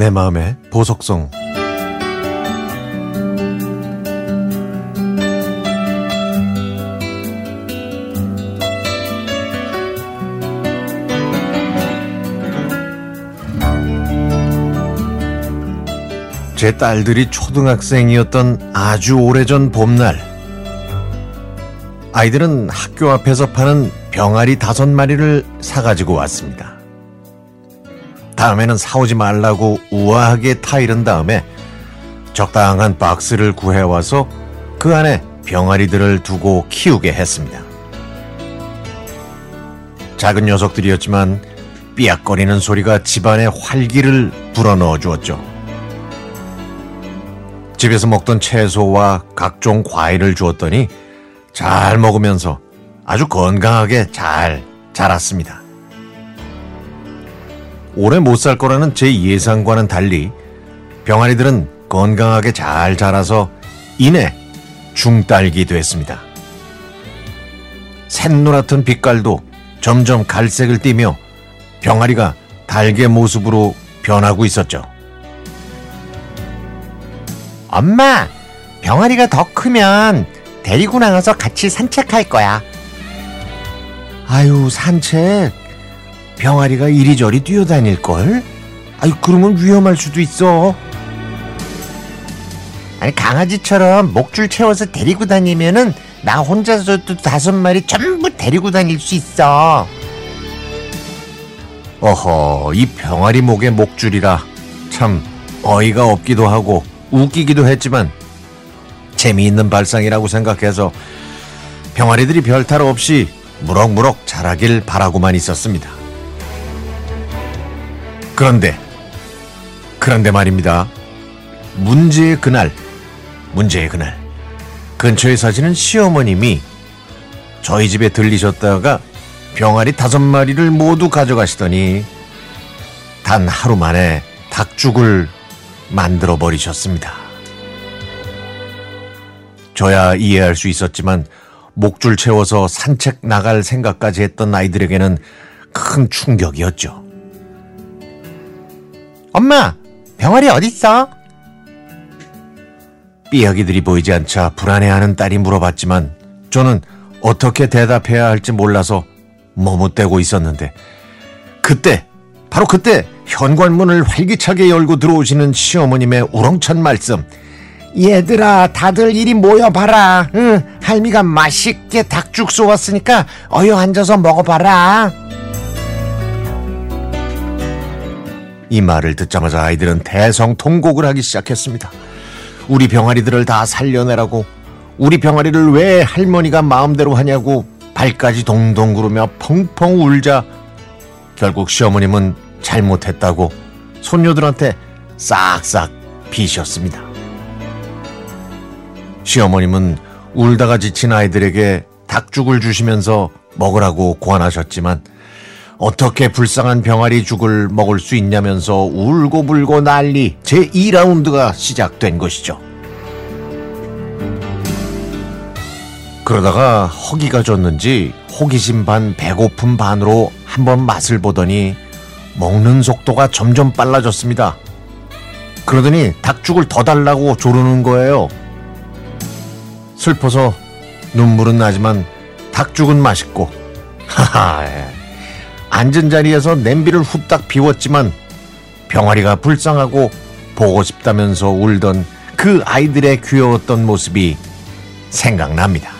내 마음의 보석성 제 딸들이 초등학생이었던 아주 오래전 봄날 아이들은 학교 앞에서 파는 병아리 다섯 마리를 사가지고 왔습니다. 다음에는 사오지 말라고 우아하게 타이른 다음에 적당한 박스를 구해와서 그 안에 병아리들을 두고 키우게 했습니다. 작은 녀석들이었지만 삐약거리는 소리가 집안에 활기를 불어넣어 주었죠. 집에서 먹던 채소와 각종 과일을 주었더니 잘 먹으면서 아주 건강하게 잘 자랐습니다. 오래 못 살 거라는 제 예상과는 달리 병아리들은 건강하게 잘 자라서 이내 중딸기 됐습니다. 샛노랗던 빛깔도 점점 갈색을 띠며 병아리가 달개 모습으로 변하고 있었죠. 엄마, 병아리가 더 크면 데리고 나가서 같이 산책할 거야. 아유, 산책. 병아리가 이리저리 뛰어다닐걸? 아유, 그러면 위험할 수도 있어. 아니, 강아지처럼 목줄 채워서 데리고 다니면은 나 혼자서도 다섯 마리 전부 데리고 다닐 수 있어. 어허, 이 병아리 목에 목줄이라 참 어이가 없기도 하고 웃기기도 했지만 재미있는 발상이라고 생각해서 병아리들이 별탈 없이 무럭무럭 자라길 바라고만 있었습니다. 그런데, 그런데 말입니다. 문제의 그날, 문제의 그날, 근처에 사시는 시어머님이 저희 집에 들리셨다가 병아리 다섯 마리를 모두 가져가시더니 단 하루 만에 닭죽을 만들어 버리셨습니다. 저야 이해할 수 있었지만 목줄 채워서 산책 나갈 생각까지 했던 아이들에게는 큰 충격이었죠. 엄마, 병아리 어딨어? 삐약이들이 보이지 않자 불안해하는 딸이 물어봤지만 저는 어떻게 대답해야 할지 몰라서 머뭇대고 있었는데 그때 바로 그때 현관문을 활기차게 열고 들어오시는 시어머님의 우렁찬 말씀. 얘들아 다들 이리 모여봐라. 응, 할미가 맛있게 닭죽 쏘았으니까 어여 앉아서 먹어봐라 이 말을 듣자마자 아이들은 대성통곡을 하기 시작했습니다. 우리 병아리들을 다 살려내라고 우리 병아리를 왜 할머니가 마음대로 하냐고 발까지 동동 구르며 펑펑 울자 결국 시어머님은 잘못했다고 손녀들한테 싹싹 비셨습니다. 시어머님은 울다가 지친 아이들에게 닭죽을 주시면서 먹으라고 고안하셨지만 어떻게 불쌍한 병아리 죽을 먹을 수 있냐면서 울고불고 난리 제2라운드가 시작된 것이죠. 그러다가 허기가 졌는지 호기심 반 배고픔 반으로 한번 맛을 보더니 먹는 속도가 점점 빨라졌습니다. 그러더니 닭죽을 더 달라고 조르는 거예요. 슬퍼서 눈물은 나지만 닭죽은 맛있고 하하 앉은 자리에서 냄비를 후딱 비웠지만 병아리가 불쌍하고 보고 싶다면서 울던 그 아이들의 귀여웠던 모습이 생각납니다.